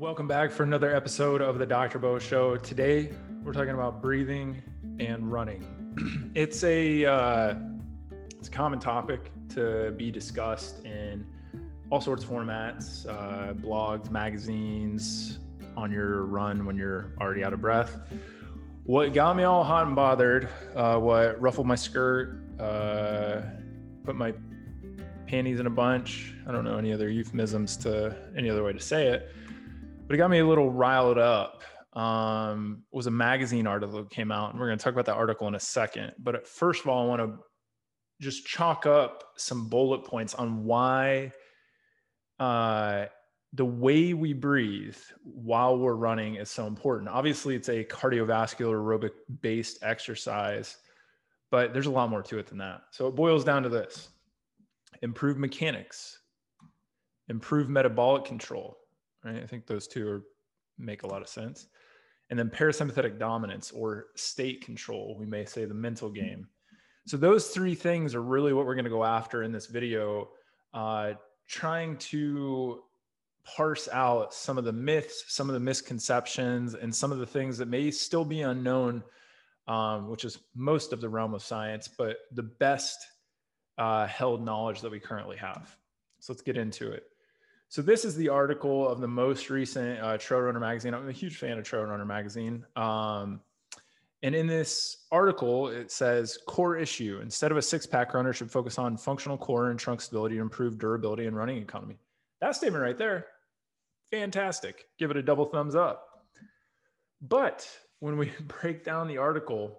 Welcome back for another episode of the Dr. Bo Show. Today we're talking about breathing and running. it's a uh, it's a common topic to be discussed in all sorts of formats, uh, blogs, magazines, on your run when you're already out of breath. What got me all hot and bothered, uh, what ruffled my skirt, uh, put my panties in a bunch. I don't know any other euphemisms to any other way to say it, but it got me a little riled up. Um, was a magazine article that came out, and we're going to talk about that article in a second. But first of all, I want to just chalk up some bullet points on why uh, the way we breathe while we're running is so important. Obviously, it's a cardiovascular aerobic based exercise, but there's a lot more to it than that. So it boils down to this improve mechanics, improve metabolic control. Right? I think those two are, make a lot of sense. And then parasympathetic dominance or state control, we may say the mental game. So those three things are really what we're going to go after in this video, uh, trying to parse out some of the myths, some of the misconceptions, and some of the things that may still be unknown, um, which is most of the realm of science, but the best uh, held knowledge that we currently have. So let's get into it. So this is the article of the most recent uh, Trail Runner magazine. I'm a huge fan of Trail Runner magazine. Um, and in this article, it says core issue. Instead of a six pack runner should focus on functional core and trunk stability to improve durability and running economy. That statement right there, fantastic. Give it a double thumbs up. But when we break down the article,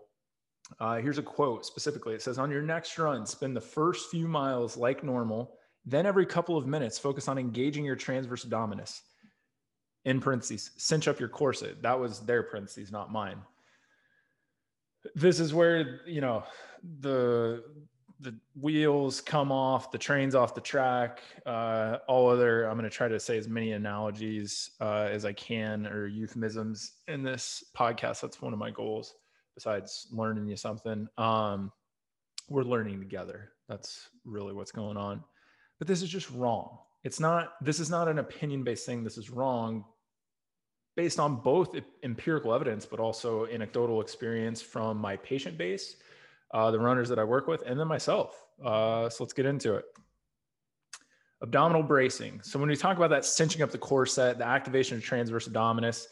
uh, here's a quote specifically. It says, On your next run, spend the first few miles like normal. Then every couple of minutes, focus on engaging your transverse abdominis. In parentheses, cinch up your corset. That was their parentheses, not mine. This is where, you know, the the wheels come off, the train's off the track. Uh, all other, I'm going to try to say as many analogies uh, as I can or euphemisms in this podcast. That's one of my goals. Besides learning you something, um, we're learning together. That's really what's going on. But this is just wrong. It's not. This is not an opinion-based thing. This is wrong, based on both empirical evidence, but also anecdotal experience from my patient base uh, the runners that I work with, and then myself. Uh, so let's get into it. Abdominal bracing. So when we talk about that cinching up the corset, the activation of transverse abdominis,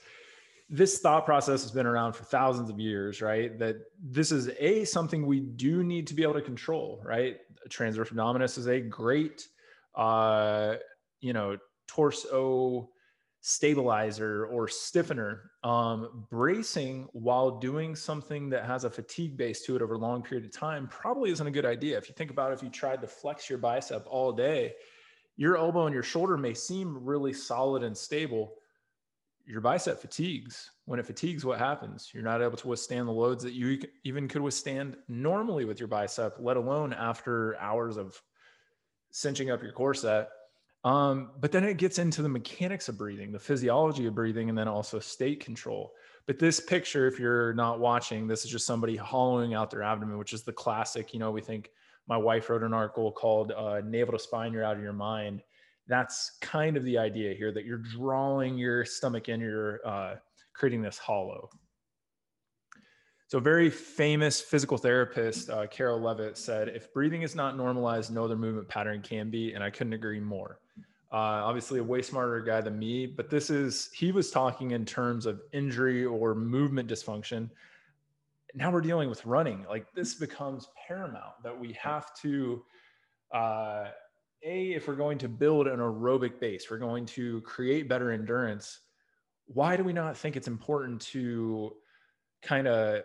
this thought process has been around for thousands of years, right? That this is a something we do need to be able to control, right? Transverse abdominis is a great, uh, you know, torso stabilizer or stiffener, um, bracing while doing something that has a fatigue base to it over a long period of time probably isn't a good idea. If you think about if you tried to flex your bicep all day, your elbow and your shoulder may seem really solid and stable. Your bicep fatigues. When it fatigues, what happens? You're not able to withstand the loads that you even could withstand normally with your bicep, let alone after hours of cinching up your corset um, but then it gets into the mechanics of breathing, the physiology of breathing, and then also state control. But this picture, if you're not watching, this is just somebody hollowing out their abdomen, which is the classic. You know, we think my wife wrote an article called uh, Navel to Spine, You're Out of Your Mind. That's kind of the idea here that you're drawing your stomach in, you're uh, creating this hollow. So, very famous physical therapist, uh, Karel Lewit, said, If breathing is not normalized, no other movement pattern can be. And I couldn't agree more. Uh, obviously, a way smarter guy than me, but this is, he was talking in terms of injury or movement dysfunction. Now we're dealing with running. Like, this becomes paramount that we have to, uh, A, if we're going to build an aerobic base, we're going to create better endurance. Why do we not think it's important to kind of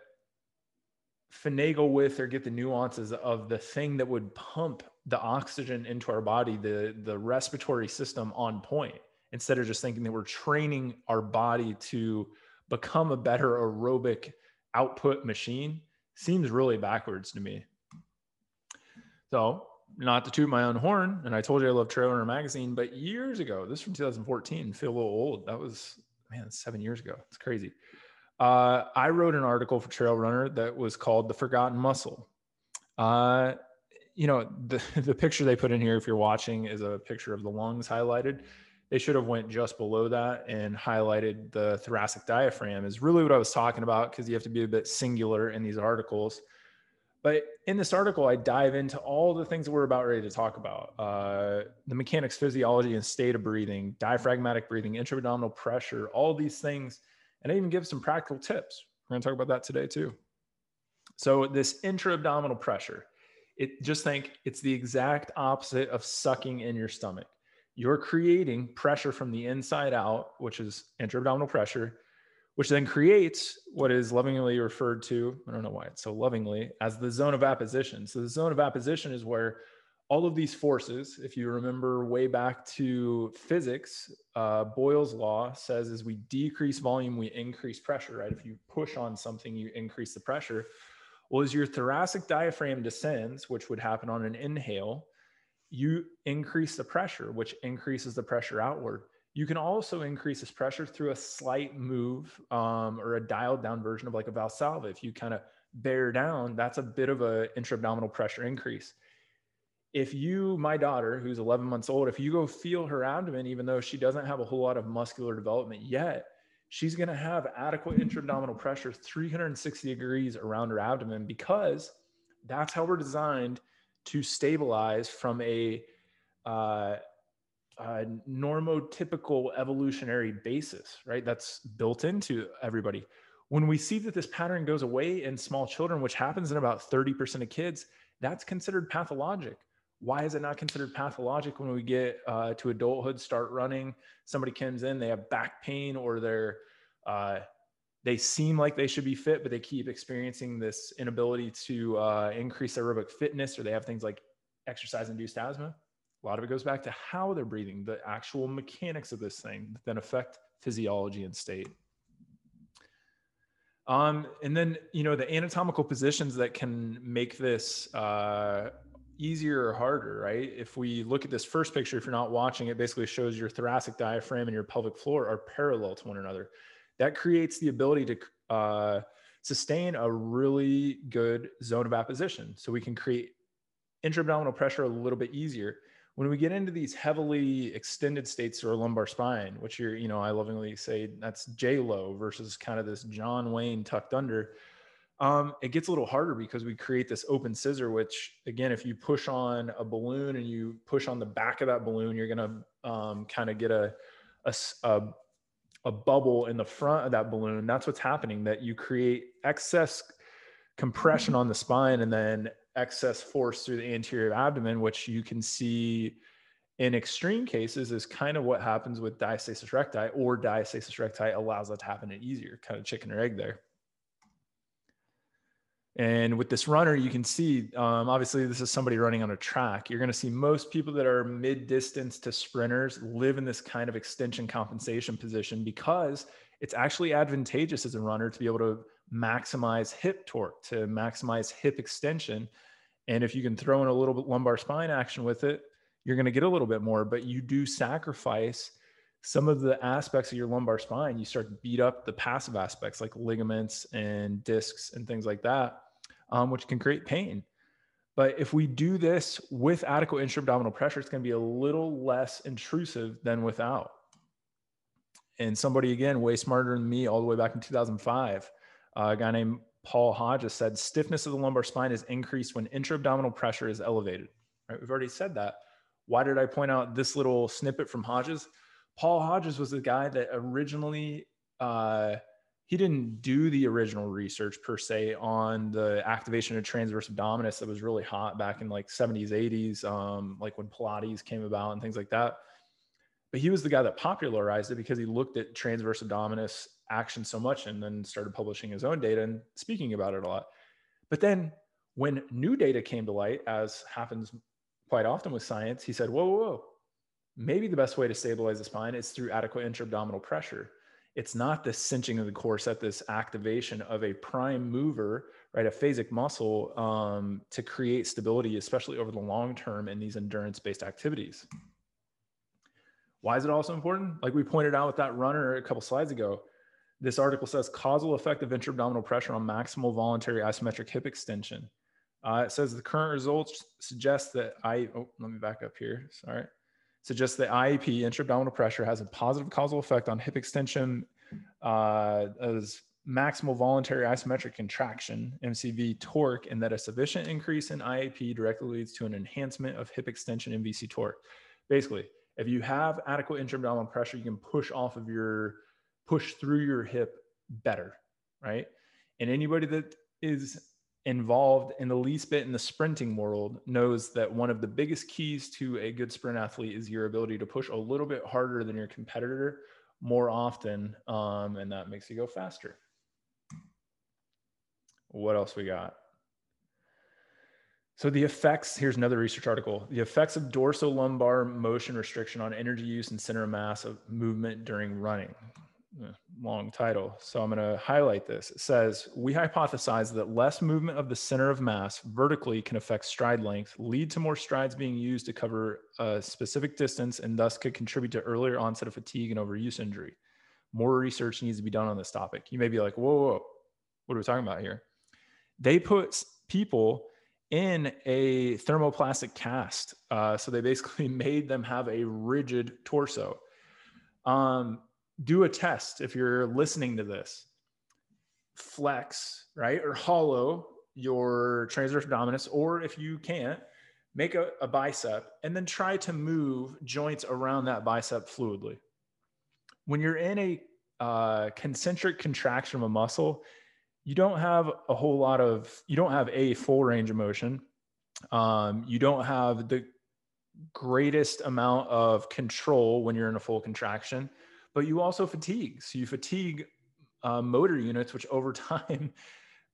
finagle with or get the nuances of the thing that would pump the oxygen into our body, the the respiratory system on point, instead of just thinking that we're training our body to become a better aerobic output machine seems really backwards to me. So, not to toot my own horn, and I told you I love Trail Runner magazine, but years ago, this from 2014, feel a little old. That was man, seven years ago. It's crazy. Uh, I wrote an article for Trail Runner that was called "The Forgotten Muscle." Uh, you know, the the picture they put in here, if you're watching, is a picture of the lungs highlighted. they should have went just below that and highlighted the thoracic diaphragm is really what I was talking about because you have to be a bit singular in these articles. But in this article, I dive into all the things that we're about ready to talk about uh, the mechanics, physiology, and state of breathing, diaphragmatic breathing, intra-abdominal pressure, all these things. And I even give some practical tips. We're going to talk about that today, too. So, this intra-abdominal pressure, it just think it's the exact opposite of sucking in your stomach you're creating pressure from the inside out, which is intra-abdominal pressure, which then creates what is lovingly referred to, I don't know why it's so lovingly, as the zone of apposition. So the zone of apposition is where all of these forces, if you remember way back to physics, uh, Boyle's law says as we decrease volume, we increase pressure, right? If you push on something, you increase the pressure. Well, as your thoracic diaphragm descends, which would happen on an inhale, you increase the pressure, which increases the pressure outward. You can also increase this pressure through a slight move um, or a dialed down version of like a Valsalva. If you kind of bear down, that's a bit of a intra-abdominal pressure increase. If you, my daughter, who's 11 months old, if you go feel her abdomen, even though she doesn't have a whole lot of muscular development yet, she's going to have adequate intra-abdominal pressure 360 degrees around her abdomen because that's how we're designed – to stabilize from a, uh, a normotypical evolutionary basis, right? That's built into everybody. When we see that this pattern goes away in small children, which happens in about 30% of kids, that's considered pathologic. Why is it not considered pathologic when we get uh, to adulthood, start running? Somebody comes in, they have back pain or they're uh, they seem like they should be fit, but they keep experiencing this inability to uh, increase aerobic fitness, or they have things like exercise induced asthma. A lot of it goes back to how they're breathing, the actual mechanics of this thing that then affect physiology and state. Um, and then, you know, the anatomical positions that can make this uh, easier or harder, right? If we look at this first picture, if you're not watching, it basically shows your thoracic diaphragm and your pelvic floor are parallel to one another that creates the ability to uh, sustain a really good zone of apposition. So we can create intra-abdominal pressure a little bit easier. When we get into these heavily extended states or lumbar spine, which you're, you know, I lovingly say that's J Lo versus kind of this John Wayne tucked under. Um, it gets a little harder because we create this open scissor, which again, if you push on a balloon and you push on the back of that balloon, you're going to um, kind of get a, a, a, a bubble in the front of that balloon, that's what's happening. That you create excess compression on the spine and then excess force through the anterior abdomen, which you can see in extreme cases is kind of what happens with diastasis recti or diastasis recti allows that to happen easier, kind of chicken or egg there. And with this runner, you can see, um, obviously, this is somebody running on a track. You're going to see most people that are mid distance to sprinters live in this kind of extension compensation position because it's actually advantageous as a runner to be able to maximize hip torque, to maximize hip extension. And if you can throw in a little bit lumbar spine action with it, you're going to get a little bit more, but you do sacrifice some of the aspects of your lumbar spine. You start to beat up the passive aspects like ligaments and discs and things like that um, which can create pain. But if we do this with adequate intra-abdominal pressure, it's going to be a little less intrusive than without. And somebody, again, way smarter than me, all the way back in 2005, uh, a guy named Paul Hodges said stiffness of the lumbar spine is increased when intra-abdominal pressure is elevated. Right? We've already said that. Why did I point out this little snippet from Hodges? Paul Hodges was the guy that originally uh, he didn't do the original research per se on the activation of transverse abdominis that was really hot back in like 70s 80s um, like when pilates came about and things like that. But he was the guy that popularized it because he looked at transverse abdominis action so much and then started publishing his own data and speaking about it a lot. But then when new data came to light as happens quite often with science he said whoa whoa, whoa. maybe the best way to stabilize the spine is through adequate intra-abdominal pressure it's not this cinching of the core set, this activation of a prime mover, right? A phasic muscle um, to create stability, especially over the long term in these endurance based activities. Why is it also important? Like we pointed out with that runner a couple slides ago, this article says causal effect of intra-abdominal pressure on maximal voluntary isometric hip extension. Uh, it says the current results suggest that I, oh, let me back up here. Sorry suggests that IAP, intra-abdominal pressure, has a positive causal effect on hip extension uh, as maximal voluntary isometric contraction, MCV torque, and that a sufficient increase in IAP directly leads to an enhancement of hip extension MVC torque. Basically, if you have adequate intra-abdominal pressure, you can push off of your, push through your hip better, right? And anybody that is involved in the least bit in the sprinting world knows that one of the biggest keys to a good sprint athlete is your ability to push a little bit harder than your competitor more often, um, and that makes you go faster. What else we got? So the effects, here's another research article. The effects of dorsal-lumbar motion restriction on energy use and center of mass of movement during running. Uh, long title. So I'm going to highlight this. It says, we hypothesize that less movement of the center of mass vertically can affect stride length, lead to more strides being used to cover a specific distance, and thus could contribute to earlier onset of fatigue and overuse injury. More research needs to be done on this topic. You may be like, whoa, whoa, what are we talking about here? They put people in a thermoplastic cast. Uh, so they basically made them have a rigid torso. Um, do a test if you're listening to this. Flex, right? Or hollow your transverse abdominis, or if you can't, make a, a bicep and then try to move joints around that bicep fluidly. When you're in a uh, concentric contraction of a muscle, you don't have a whole lot of, you don't have a full range of motion. Um, you don't have the greatest amount of control when you're in a full contraction but you also fatigue. So you fatigue uh, motor units, which over time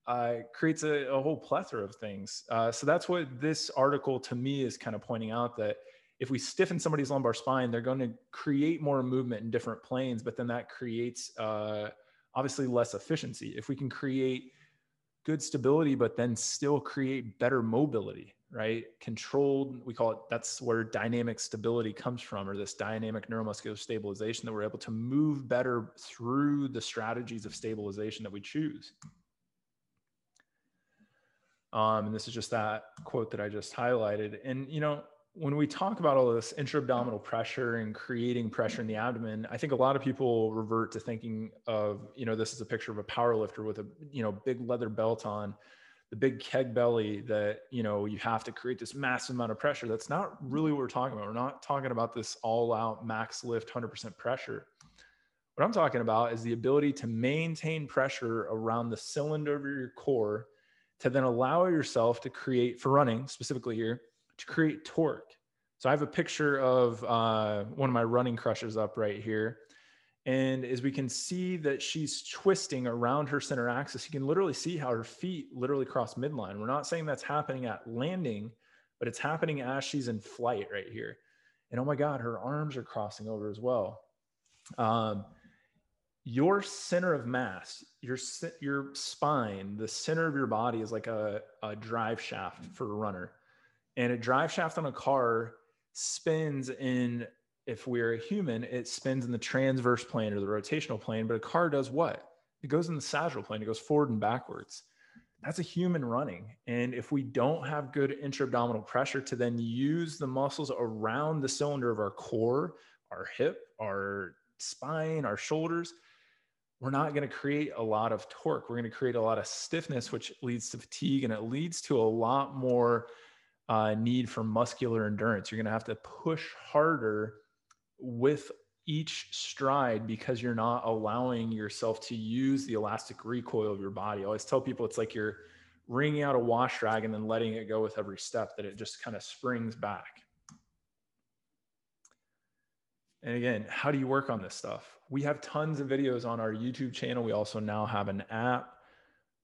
uh, creates a, a, whole plethora of things. Uh, so that's what this article to me is kind of pointing out that if we stiffen somebody's lumbar spine, they're going to create more movement in different planes, but then that creates uh, obviously less efficiency. If we can create good stability, but then still create better mobility, right? Controlled, we call it, that's where dynamic stability comes from, or this dynamic neuromuscular stabilization that we're able to move better through the strategies of stabilization that we choose. Um, and this is just that quote that I just highlighted. And, you know, when we talk about all this intra-abdominal pressure and creating pressure in the abdomen, I think a lot of people revert to thinking of, you know, this is a picture of a power lifter with a, you know, big leather belt on the big keg belly that you know you have to create this massive amount of pressure. That's not really what we're talking about. We're not talking about this all out max lift 100% pressure. What i'm talking about is the ability to maintain pressure around the cylinder of your core to then allow yourself to create for running specifically here to create torque. So i have a picture of uh, one of my running crushes up right here and as we can see that she's twisting around her center axis, you can literally see how her feet literally cross midline. We're not saying that's happening at landing, but it's happening as she's in flight right here. And oh my God, her arms are crossing over as well. Um, your center of mass, your your spine, the center of your body is like a, a drive shaft for a runner. And a drive shaft on a car spins in if we're a human, it spins in the transverse plane or the rotational plane, but a car does what? It goes in the sagittal plane, it goes forward and backwards. That's a human running. And if we don't have good intra abdominal pressure to then use the muscles around the cylinder of our core, our hip, our spine, our shoulders, we're not going to create a lot of torque. We're going to create a lot of stiffness, which leads to fatigue and it leads to a lot more uh, need for muscular endurance. You're going to have to push harder with each stride because you're not allowing yourself to use the elastic recoil of your body. I always tell people it's like you're wringing out a wash rag and then letting it go with every step that it just kind of springs back. And again, how do you work on this stuff? We have tons of videos on our YouTube channel. We also now have an app.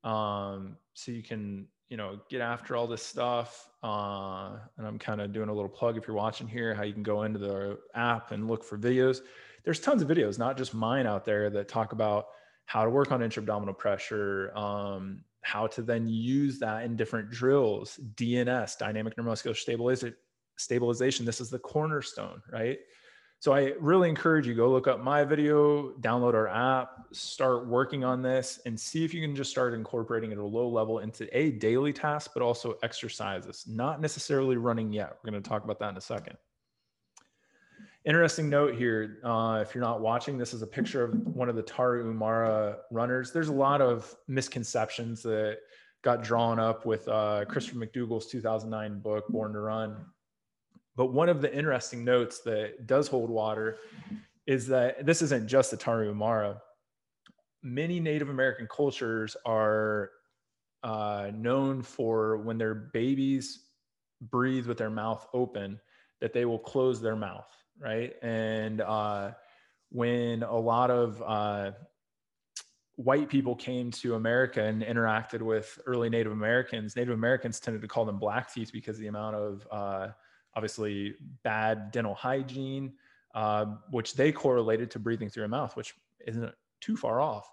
Um, so you can you know, get after all this stuff. Uh, and I'm kind of doing a little plug if you're watching here, how you can go into the app and look for videos. There's tons of videos, not just mine out there that talk about how to work on intra-abdominal pressure, um, how to then use that in different drills, DNS, dynamic neuromuscular stabilization. Stabilization. This is the cornerstone, right? So I really encourage you go look up my video, download our app, start working on this and see if you can just start incorporating it at a low level into a daily task, but also exercises, not necessarily running yet. We're going to talk about that in a second. interesting note here. Uh, if you're not watching, this is a picture of one of the Tarahumara runners. There's a lot of misconceptions that got drawn up with uh, Christopher McDougall's 2009 book, Born to Run. But one of the interesting notes that does hold water is that this isn't just the Tarahumara. Many Native American cultures are uh, known for when their babies breathe with their mouth open, that they will close their mouth, right? And uh, when a lot of uh, white people came to America and interacted with early Native Americans, Native Americans tended to call them black teeth because the amount of uh, obviously bad dental hygiene, uh, which they correlated to breathing through your mouth, which isn't too far off.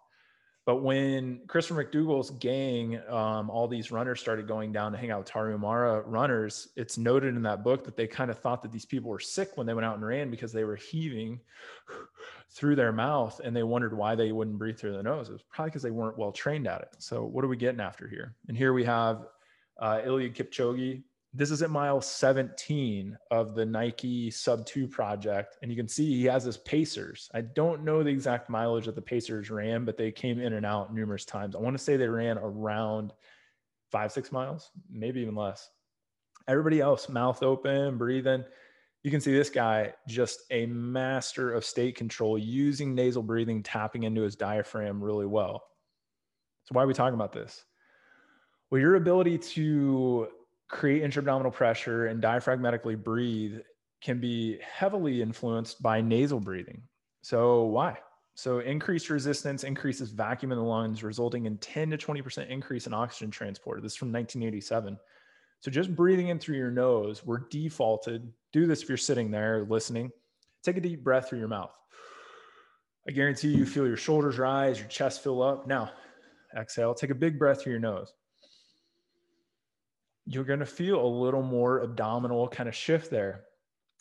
But when Christopher McDougall's gang, um, all these runners started going down to hang out with Tarahumara runners, it's noted in that book that they kind of thought that these people were sick when they went out and ran because they were heaving through their mouth and they wondered why they wouldn't breathe through their nose. It was probably because they weren't well trained at it. So, what are we getting after here? And here we have uh, Eliud Kipchoge, this is at mile 17 of the Nike Sub 2 project. And you can see he has his Pacers. I don't know the exact mileage that the Pacers ran, but they came in and out numerous times. I want to say they ran around five, six miles, maybe even less. Everybody else, mouth open, breathing. You can see this guy just a master of state control, using nasal breathing, tapping into his diaphragm really well. So, why are we talking about this? Well, your ability to create intra-abdominal pressure and diaphragmatically breathe can be heavily influenced by nasal breathing. So why? So increased resistance increases vacuum in the lungs, resulting in 10 to 20% increase in oxygen transport. This is from 1987. So just breathing in through your nose, we're defaulted. Do this if you're sitting there listening. Take a deep breath through your mouth. I guarantee you feel your shoulders rise, your chest fill up. Now, exhale. Take a big breath through your nose you're going to feel a little more abdominal kind of shift there.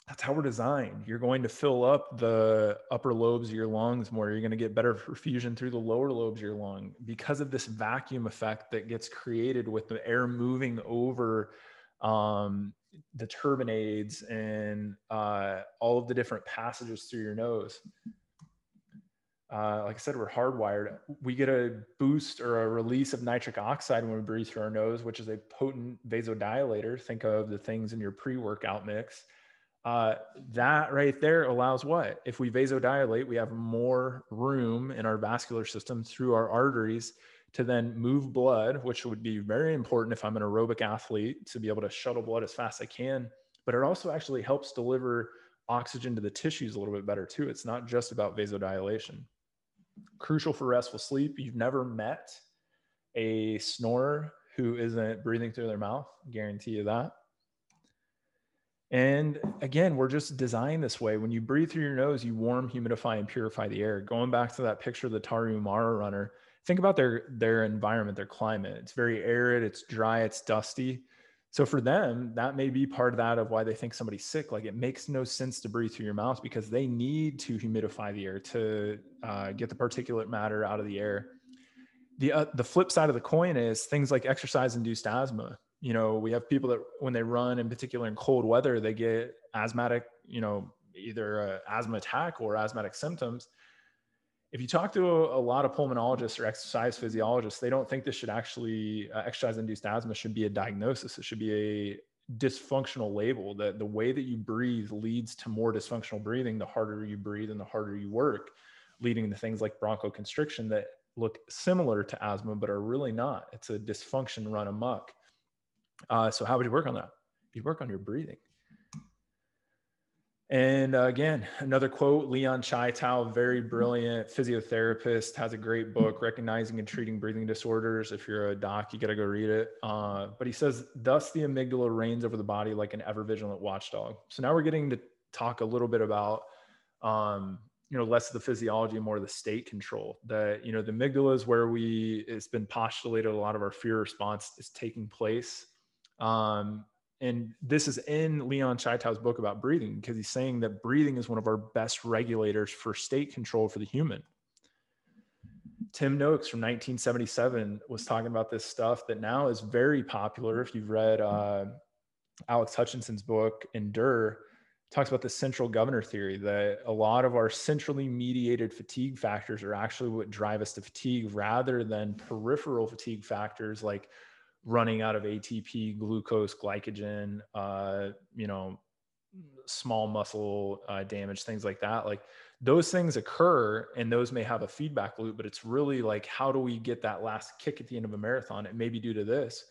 That's how we're designed. You're going to fill up the upper lobes of your lungs more. You're going to get better perfusion through the lower lobes of your lung because of this vacuum effect that gets created with the air moving over um, the turbinates and uh, all of the different passages through your nose uh, like I said, we're hardwired. We get a boost or a release of nitric oxide when we breathe through our nose, which is a potent vasodilator. Think of the things in your pre workout mix. Uh, that right there allows what? If we vasodilate, we have more room in our vascular system through our arteries to then move blood, which would be very important if I'm an aerobic athlete to be able to shuttle blood as fast as I can. But it also actually helps deliver oxygen to the tissues a little bit better too. It's not just about vasodilation crucial for restful sleep. You've never met a snorer who isn't breathing through their mouth. Guarantee you that. And again, we're just designed this way. When you breathe through your nose, you warm, humidify, and purify the air. Going back to that picture of the Tarahumara runner, think about their their environment, their climate. It's very arid, it's dry, it's dusty. So for them, that may be part of that of why they think somebody's sick. Like it makes no sense to breathe through your mouth because they need to humidify the air to uh, get the particulate matter out of the air. The uh, the flip side of the coin is things like exercise induced asthma. You know, we have people that when they run, in particular in cold weather, they get asthmatic. You know, either a asthma attack or asthmatic symptoms if you talk to a, a, lot of pulmonologists or exercise physiologists, they don't think this should actually uh, exercise induced asthma should be a diagnosis. It should be a dysfunctional label that the way that you breathe leads to more dysfunctional breathing. The harder you breathe and the harder you work, leading to things like bronchoconstriction that look similar to asthma, but are really not. It's a dysfunction run amok. Uh, so how would you work on that? You work on your breathing. And uh, again, another quote Leon Chaitow, very brilliant physiotherapist, has a great book, Recognizing and Treating Breathing Disorders. If you're a doc, you got to go read it. Uh, but he says, Thus the amygdala reigns over the body like an ever vigilant watchdog. So now we're getting to talk a little bit about, um, you know, less of the physiology, more of the state control. That, you know, the amygdala is where we, it's been postulated a lot of our fear response is taking place. Um, and this is in Leon Chaitow's book about breathing because he's saying that breathing is one of our best regulators for state control for the human. Tim Noakes from 1977 was talking about this stuff that now is very popular. If you've read uh, Alex Hutchinson's book Endure, talks about the central governor theory that a lot of our centrally mediated fatigue factors are actually what drive us to fatigue rather than peripheral fatigue factors like running out of ATP, glucose, glycogen, uh, you know, small muscle uh, damage, things like that. Like those things occur and those may have a feedback loop, but it's really like, how do we get that last kick at the end of a marathon? It may be due to this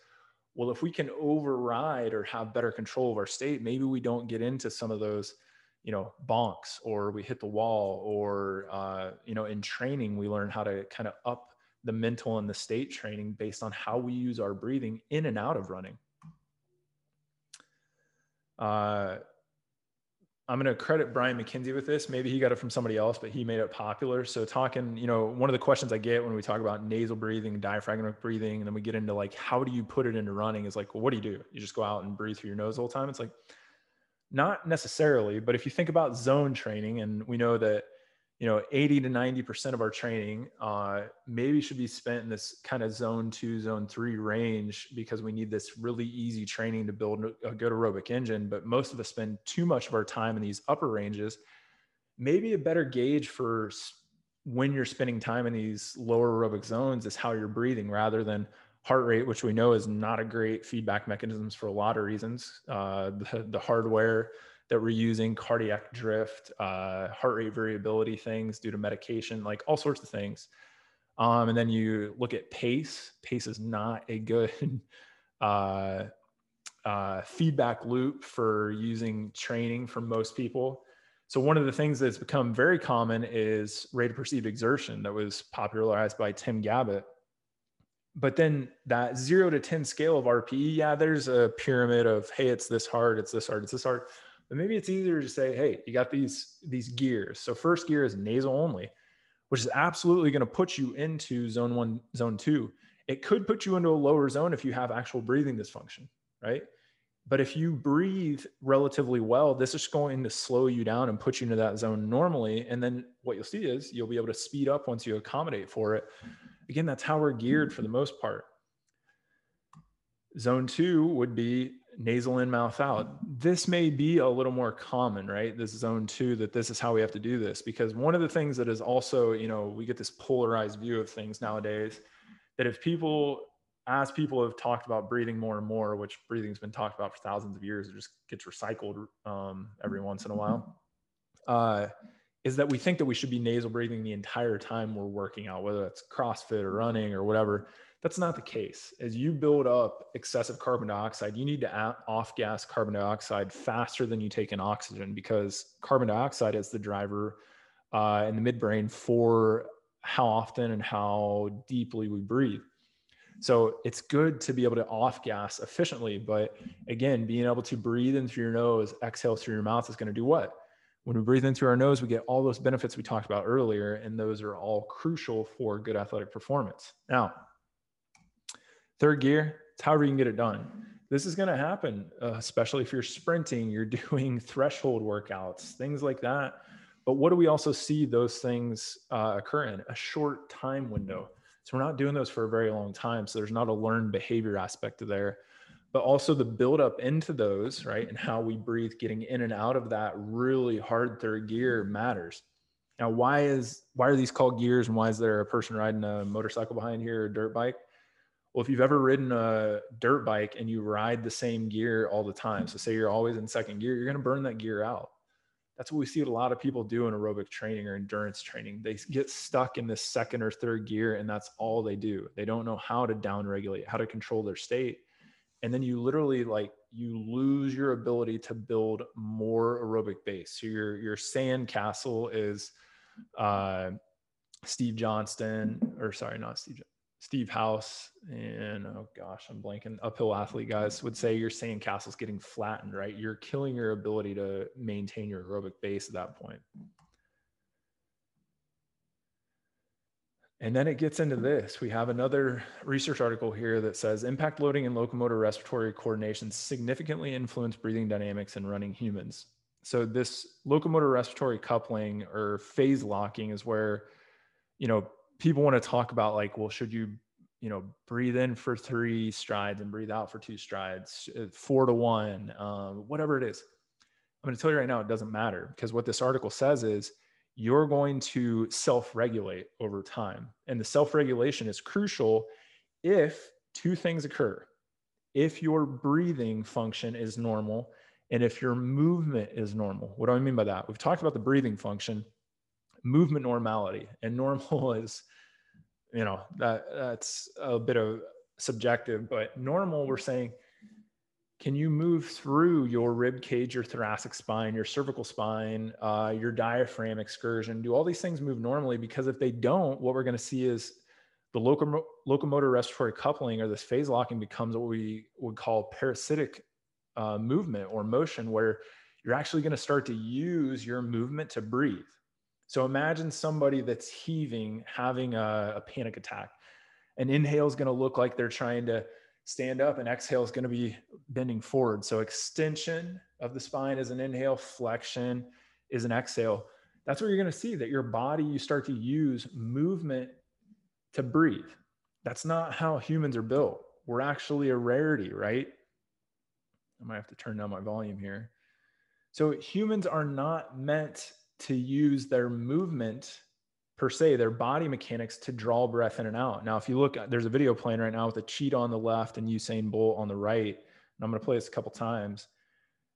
well if we can override or have better control of our state maybe we don't get into some of those you know bonks or we hit the wall or uh, you know in training we learn how to kind of up the mental and the state training based on how we use our breathing in and out of running uh, I'm going to credit Brian McKenzie with this. Maybe he got it from somebody else, but he made it popular. So talking, you know, one of the questions I get when we talk about nasal breathing, diaphragmatic breathing, and then we get into like, how do you put it into running is like, well, what do you do? You just go out and breathe through your nose the whole time. It's like, not necessarily, but if you think about zone training, and we know that you know 80 to 90 percent of our training uh, maybe should be spent in this kind of zone two zone three range because we need this really easy training to build a good aerobic engine but most of us spend too much of our time in these upper ranges. Maybe a better gauge for when you're spending time in these lower aerobic zones is how you're breathing rather than heart rate which we know is not a great feedback mechanisms for a lot of reasons uh, the, the hardware that we're using cardiac drift, uh, heart rate variability things due to medication, like all sorts of things. Um, and then you look at pace. Pace is not a good uh, uh, feedback loop for using training for most people. So one of the things that's become very common is rate of perceived exertion that was popularized by Tim Gabbett. But then that zero to 10 scale of RPE, yeah, there's a pyramid of, hey, it's this hard, it's this hard, it's this hard. But maybe it's easier to say, hey, you got these these gears. So first gear is nasal only, which is absolutely going to put you into zone one, zone two. It could put you into a lower zone if you have actual breathing dysfunction, right? But if you breathe relatively well, this is going to slow you down and put you into that zone normally. And then what you'll see is you'll be able to speed up once you accommodate for it. Again, that's how we're geared for the most part. Zone two would be nasal in, mouth out. This may be a little more common, right? This zone two, that this is how we have to do this. Because one of the things that is also, you know, we get this polarized view of things nowadays that if people, as people have talked about breathing more and more, which breathing's been talked about for thousands of years, it just gets recycled um, every once in a while, uh, is that we think that we should be nasal breathing the entire time we're working out, whether it's CrossFit or running or whatever that's not the case. As you build up excessive carbon dioxide, you need to off gas carbon dioxide faster than you take in oxygen because carbon dioxide is the driver uh, in the midbrain for how often and how deeply we breathe. So it's good to be able to off gas efficiently. But again, being able to breathe in through your nose, exhale through your mouth is going to do what? When we breathe in through our nose, we get all those benefits we talked about earlier, and those are all crucial for good athletic performance. Now, Third gear, it's however you can get it done. This is going to happen, uh, especially if you're sprinting, you're doing threshold workouts, things like that. But what do we also see those things uh, occur in? A short time window. So we're not doing those for a very long time. So there's not a learned behavior aspect to there, but also the build up into those, right? And how we breathe, getting in and out of that really hard third gear matters. Now, why is why are these called gears, and why is there a person riding a motorcycle behind here or a dirt bike? Well, if you've ever ridden a dirt bike and you ride the same gear all the time, so say you're always in second gear, you're going to burn that gear out. That's what we see a lot of people do in aerobic training or endurance training. They get stuck in this second or third gear, and that's all they do. They don't know how to downregulate, how to control their state. And then you literally like you lose your ability to build more aerobic base. So your your sand castle is uh, Steve Johnston, or sorry, not Steve. Steve House and oh gosh, I'm blanking. Uphill athlete guys would say your sandcastle's getting flattened, right? You're killing your ability to maintain your aerobic base at that point. And then it gets into this. We have another research article here that says impact loading and locomotor respiratory coordination significantly influence breathing dynamics in running humans. So this locomotor respiratory coupling or phase locking is where, you know, people want to talk about like, well, should you, you know, breathe in for three strides and breathe out for two strides, uh, four to one, um, whatever it is. I'm going to tell you right now, it doesn't matter because what this article says is you're going to self regulate over time. And the self regulation is crucial if two things occur if your breathing function is normal and if your movement is normal. What do I mean by that? We've talked about the breathing function, movement normality, and normal is, you know, that that's a bit of subjective, but normal, we're saying, can you move through your rib cage, your thoracic spine, your cervical spine, uh, your diaphragm excursion? Do all these things move normally? Because if they don't, what we're going to see is the locomotor respiratory coupling or this phase locking becomes what we would call parasitic uh, movement or motion, where you're actually going to start to use your movement to breathe. So imagine somebody that's heaving, having a, a panic attack. An inhale is going to look like they're trying to stand up, and exhale is going to be bending forward. So extension of the spine is an inhale, flexion is an exhale. That's where you're going to see that your body, you start to use movement to breathe. That's not how humans are built. We're actually a rarity, right? I might have to turn down my volume here. So humans are not meant to use their movement per se, their body mechanics to draw breath in and out. Now, if you look, there's a video playing right now with a cheetah on the left and Usain Bolt on the right. And I'm going to play this a couple times.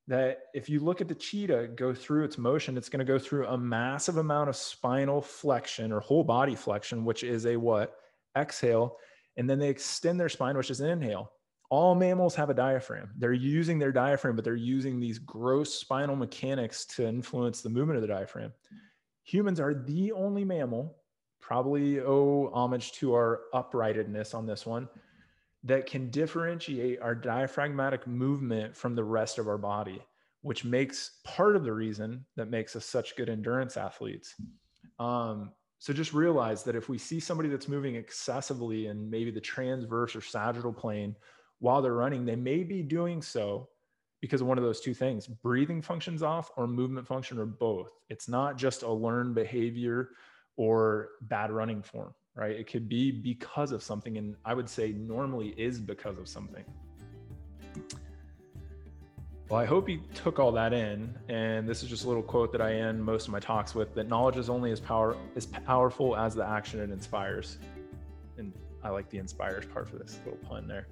That if you look at the cheetah go through its motion, it's going to go through a massive amount of spinal flexion or whole body flexion, which is a what? Exhale. And then they extend their spine, which is an inhale all mammals have a diaphragm. They're using their diaphragm, but they're using these gross spinal mechanics to influence the movement of the diaphragm. Humans are the only mammal, probably owe homage to our uprightedness on this one, that can differentiate our diaphragmatic movement from the rest of our body, which makes part of the reason that makes us such good endurance athletes. Um, so just realize that if we see somebody that's moving excessively in maybe the transverse or sagittal plane while they're running, they may be doing so because of one of those two things breathing functions off or movement function or both. It's not just a learned behavior or bad running form, right? It could be because of something. And I would say normally is because of something. Well, I hope you took all that in. And this is just a little quote that I end most of my talks with that knowledge is only as power as powerful as the action it inspires. And I like the inspires part for this little pun there.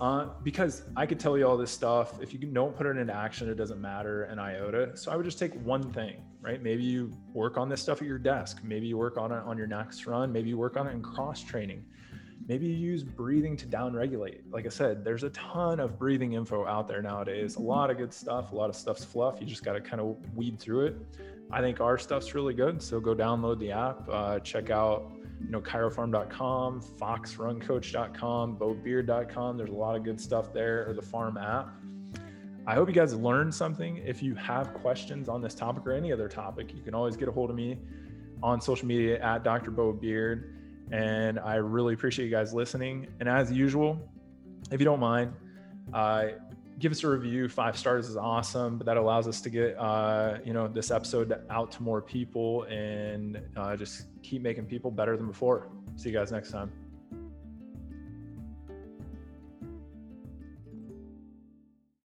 Uh, because I could tell you all this stuff. If you don't put it into action, it doesn't matter an iota. So I would just take one thing, right? Maybe you work on this stuff at your desk. Maybe you work on it on your next run. Maybe you work on it in cross training. Maybe you use breathing to down regulate. Like I said, there's a ton of breathing info out there nowadays. A lot of good stuff. A lot of stuff's fluff. You just got to kind of weed through it. I think our stuff's really good. So go download the app, uh, check out you know, chirofarm.com, foxruncoach.com, bobeard.com. There's a lot of good stuff there, or the farm app. I hope you guys learned something. If you have questions on this topic or any other topic, you can always get a hold of me on social media at Dr. Bo Beard. And I really appreciate you guys listening. And as usual, if you don't mind, uh, give us a review. Five stars is awesome, but that allows us to get uh, you know this episode out to more people and uh, just keep making people better than before. See you guys next time.